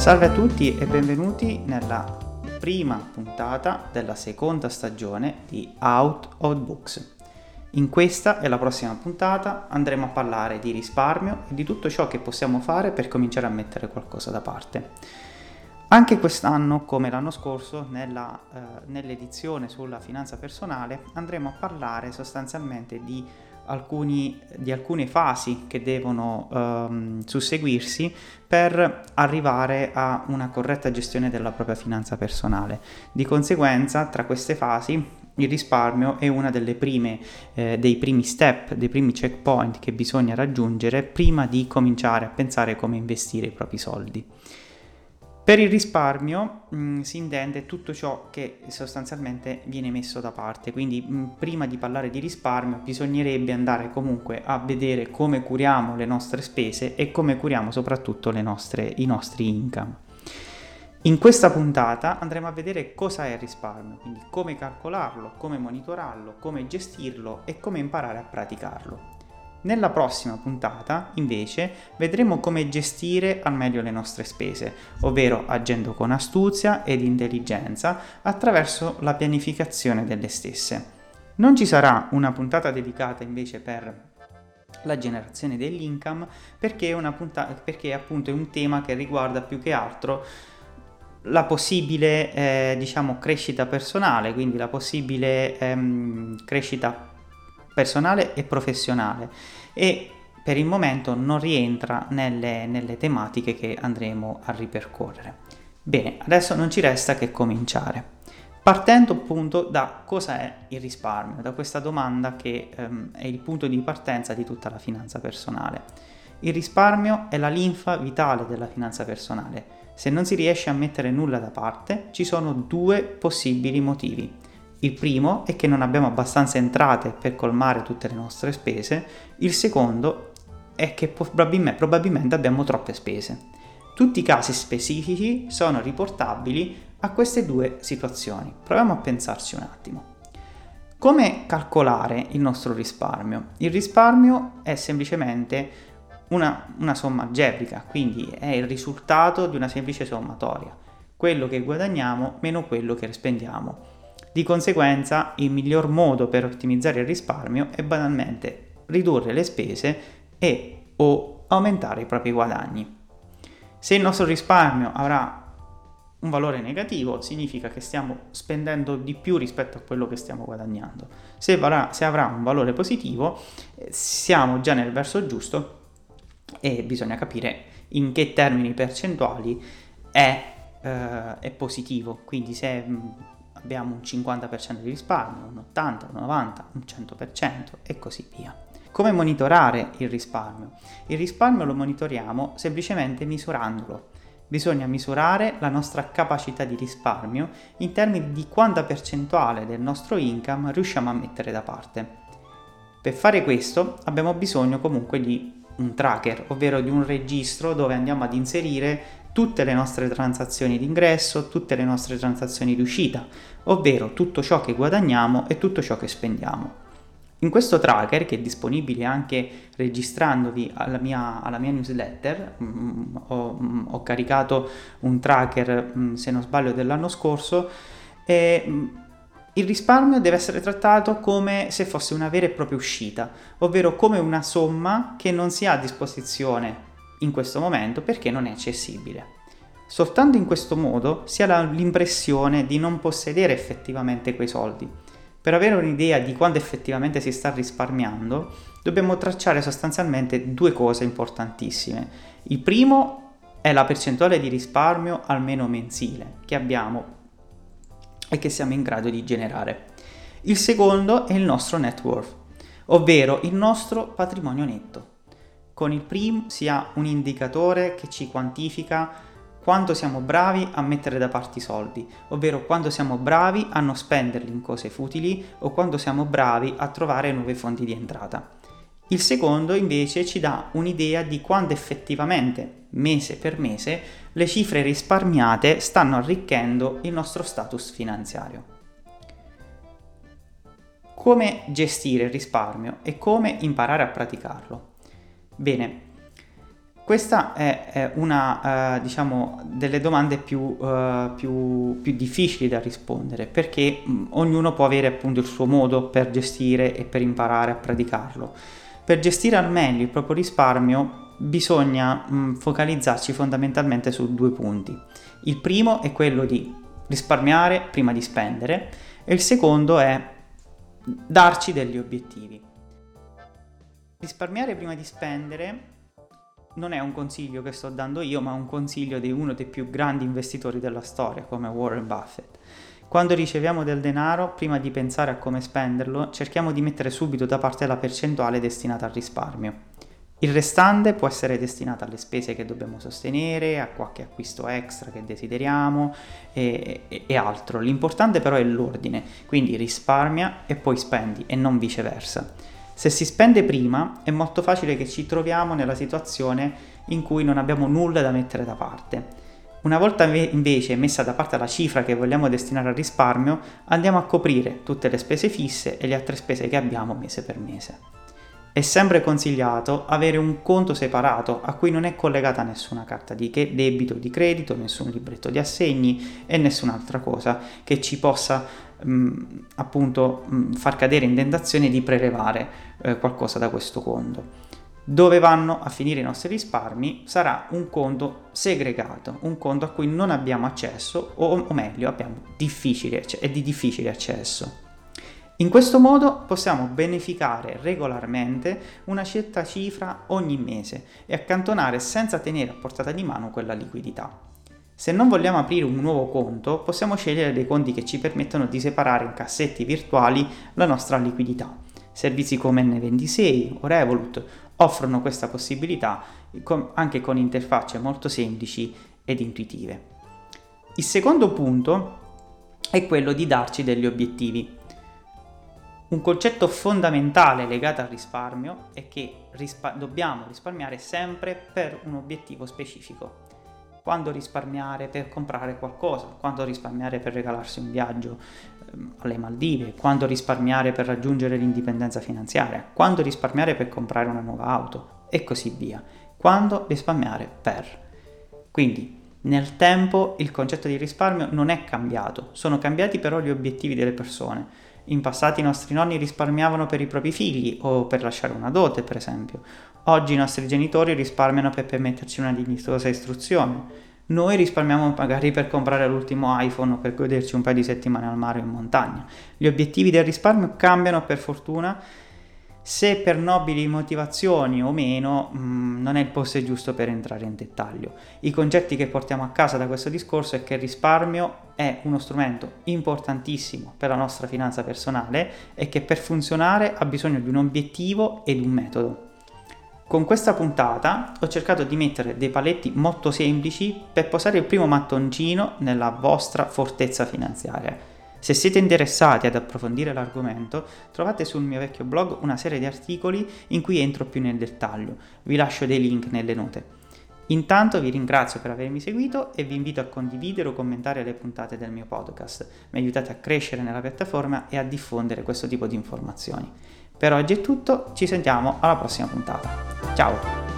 Salve a tutti e benvenuti nella prima puntata della seconda stagione di Out of Books. In questa e la prossima puntata andremo a parlare di risparmio e di tutto ciò che possiamo fare per cominciare a mettere qualcosa da parte. Anche quest'anno, come l'anno scorso, nella, eh, nell'edizione sulla finanza personale andremo a parlare sostanzialmente di, alcuni, di alcune fasi che devono ehm, susseguirsi per arrivare a una corretta gestione della propria finanza personale. Di conseguenza, tra queste fasi il risparmio è uno eh, dei primi step, dei primi checkpoint che bisogna raggiungere prima di cominciare a pensare come investire i propri soldi. Per il risparmio mh, mm, si intende tutto ciò che sostanzialmente viene messo da parte, quindi mh, mm, prima di parlare di risparmio bisognerebbe andare comunque a vedere come curiamo le nostre spese e come curiamo soprattutto nostre, i nostri income. In questa puntata andremo a vedere cosa è il risparmio, quindi come calcolarlo, come monitorarlo, come gestirlo e come imparare a praticarlo. Nella prossima puntata, invece, vedremo come gestire al meglio le nostre spese, ovvero agendo con astuzia ed intelligenza attraverso la pianificazione delle stesse. Non ci sarà una puntata dedicata invece per la generazione dell'income perché è, puntata, perché appunto è un tema che riguarda più che altro la possibile eh, diciamo, crescita personale, quindi la possibile ehm, crescita personale e professionale e per il momento non rientra nelle, nelle tematiche che andremo a ripercorrere. Bene, adesso non ci resta che cominciare. Partendo appunto da cosa è il risparmio, da questa domanda che ehm, è il punto di partenza di tutta la finanza personale. Il risparmio è la linfa vitale della finanza personale se non si riesce a mettere nulla da parte, ci sono due possibili motivi. Il primo è che non abbiamo abbastanza entrate per colmare tutte le nostre spese, il secondo è che probabilmente, abbiamo troppe spese. Tutti i casi specifici sono riportabili a queste due situazioni. Proviamo a pensarci un attimo. Come calcolare il nostro risparmio? Il risparmio è semplicemente una, una somma algebrica, quindi è il risultato di una semplice sommatoria, quello che guadagniamo meno quello che spendiamo. Di conseguenza il miglior modo per ottimizzare il risparmio è banalmente ridurre le spese e o aumentare i propri guadagni. Se il nostro risparmio avrà un valore negativo significa che stiamo spendendo di più rispetto a quello che stiamo guadagnando. Se, varrà, se avrà un valore positivo eh, siamo già nel verso giusto e bisogna capire in che termini percentuali è, eh, è positivo, quindi se mm, abbiamo un 50% di risparmio, un 80, un 90, un 100% e così via. Come monitorare il risparmio? Il risparmio lo monitoriamo semplicemente misurandolo. Bisogna misurare la nostra capacità di risparmio in termini di quanta percentuale del nostro income riusciamo a mettere da parte. Per fare questo abbiamo bisogno comunque di un tracker, ovvero di un registro dove andiamo ad inserire tutte le nostre transazioni di ingresso, tutte le nostre transazioni di uscita, ovvero tutto ciò che guadagniamo e tutto ciò che spendiamo. In questo tracker, che è disponibile anche registrandovi alla mia, alla mia newsletter, mh, mm, ho, mm, ho, caricato un tracker, mm, se non sbaglio, dell'anno scorso, e il risparmio deve essere trattato come se fosse una vera e propria uscita, ovvero come una somma che non si ha a disposizione in questo momento perché non è accessibile. Soltanto in questo modo si ha l'impressione di non possedere effettivamente quei soldi. Per avere un'idea di quanto effettivamente si sta risparmiando, dobbiamo tracciare sostanzialmente due cose importantissime. Il primo è la percentuale di risparmio almeno mensile che abbiamo e che siamo in grado di generare. Il secondo è il nostro net worth, ovvero il nostro patrimonio netto. Con il primo si ha un indicatore che ci quantifica quanto siamo bravi a mettere da parte i soldi, ovvero quando siamo bravi a non spenderli in cose futili o quando siamo bravi a trovare nuove fonti di entrata. Il secondo invece ci dà un'idea di quando effettivamente, mese per mese, le cifre risparmiate stanno arricchendo il nostro status finanziario. Come gestire il risparmio e come imparare a praticarlo? Bene, questa è, una uh, diciamo, delle domande più, uh, più, più, difficili da rispondere perché ognuno può avere appunto il suo modo per gestire e per imparare a praticarlo. Per gestire al meglio il proprio risparmio bisogna mh, focalizzarci fondamentalmente su due punti. Il primo è quello di risparmiare prima di spendere e il secondo è darci degli obiettivi. Risparmiare prima di spendere non è un consiglio che sto dando io, ma un consiglio di uno dei più grandi investitori della storia, come Warren Buffett. Quando riceviamo del denaro, prima di pensare a come spenderlo, cerchiamo di mettere subito da parte la percentuale destinata al risparmio. Il restante può essere destinato alle spese che dobbiamo sostenere, a qualche acquisto extra che desideriamo e, e, e, altro. L'importante però è l'ordine, quindi risparmia e poi spendi e non viceversa. Se si spende prima è molto facile che ci troviamo nella situazione in cui non abbiamo nulla da mettere da parte. Una volta invece messa da parte la cifra che vogliamo destinare al risparmio, andiamo a coprire tutte le spese fisse e le altre spese che abbiamo mese per mese. È sempre consigliato avere un conto separato a cui non è collegata nessuna carta di debito o di credito, nessun libretto di assegni e nessun'altra cosa che ci possa mh, appunto mh, far cadere in tentazione di prelevare eh, qualcosa da questo conto. Dove vanno a finire i nostri risparmi sarà un conto segregato, un conto a cui non abbiamo accesso o, o meglio abbiamo difficile, è di difficile accesso. In questo modo possiamo beneficare regolarmente una certa cifra ogni mese e accantonare senza tenere a portata di mano quella liquidità. Se non vogliamo aprire un nuovo conto, possiamo scegliere dei conti che ci permettono di separare in cassetti virtuali la nostra liquidità. Servizi come N26 o Revolut offrono questa possibilità anche con interfacce molto semplici ed intuitive. Il secondo punto è quello di darci degli obiettivi. Un concetto fondamentale legato al risparmio è che rispa- dobbiamo risparmiare sempre per un obiettivo specifico quando risparmiare per comprare qualcosa, quando risparmiare per regalarsi un viaggio ehm, alle Maldive, quando risparmiare per raggiungere l'indipendenza finanziaria, quando risparmiare per comprare una nuova auto e così via. Quando risparmiare per. Quindi nel tempo il concetto di risparmio non è cambiato, sono cambiati però gli obiettivi delle persone. In passato i nostri nonni risparmiavano per i propri figli o per lasciare una dote, per esempio. Oggi i nostri genitori risparmiano per permetterci una dignitosa istruzione. Noi risparmiamo magari per comprare l'ultimo iPhone o per goderci un paio di settimane al mare o in montagna. Gli obiettivi del risparmio cambiano per fortuna se per nobili motivazioni o meno mh, mm, non è il posto giusto per entrare in dettaglio. I concetti che portiamo a casa da questo discorso è che il risparmio è uno strumento importantissimo per la nostra finanza personale e che per funzionare ha bisogno di un obiettivo ed un metodo. Con questa puntata ho cercato di mettere dei paletti molto semplici per posare il primo mattoncino nella vostra fortezza finanziaria se siete interessati ad approfondire l'argomento, trovate sul mio vecchio blog una serie di articoli in cui entro più nel dettaglio. Vi lascio dei link nelle note. Intanto vi ringrazio per avermi seguito e vi invito a condividere o commentare le puntate del mio podcast. Mi aiutate a crescere nella piattaforma e a diffondere questo tipo di informazioni. Per oggi è tutto, ci sentiamo alla prossima puntata. Ciao!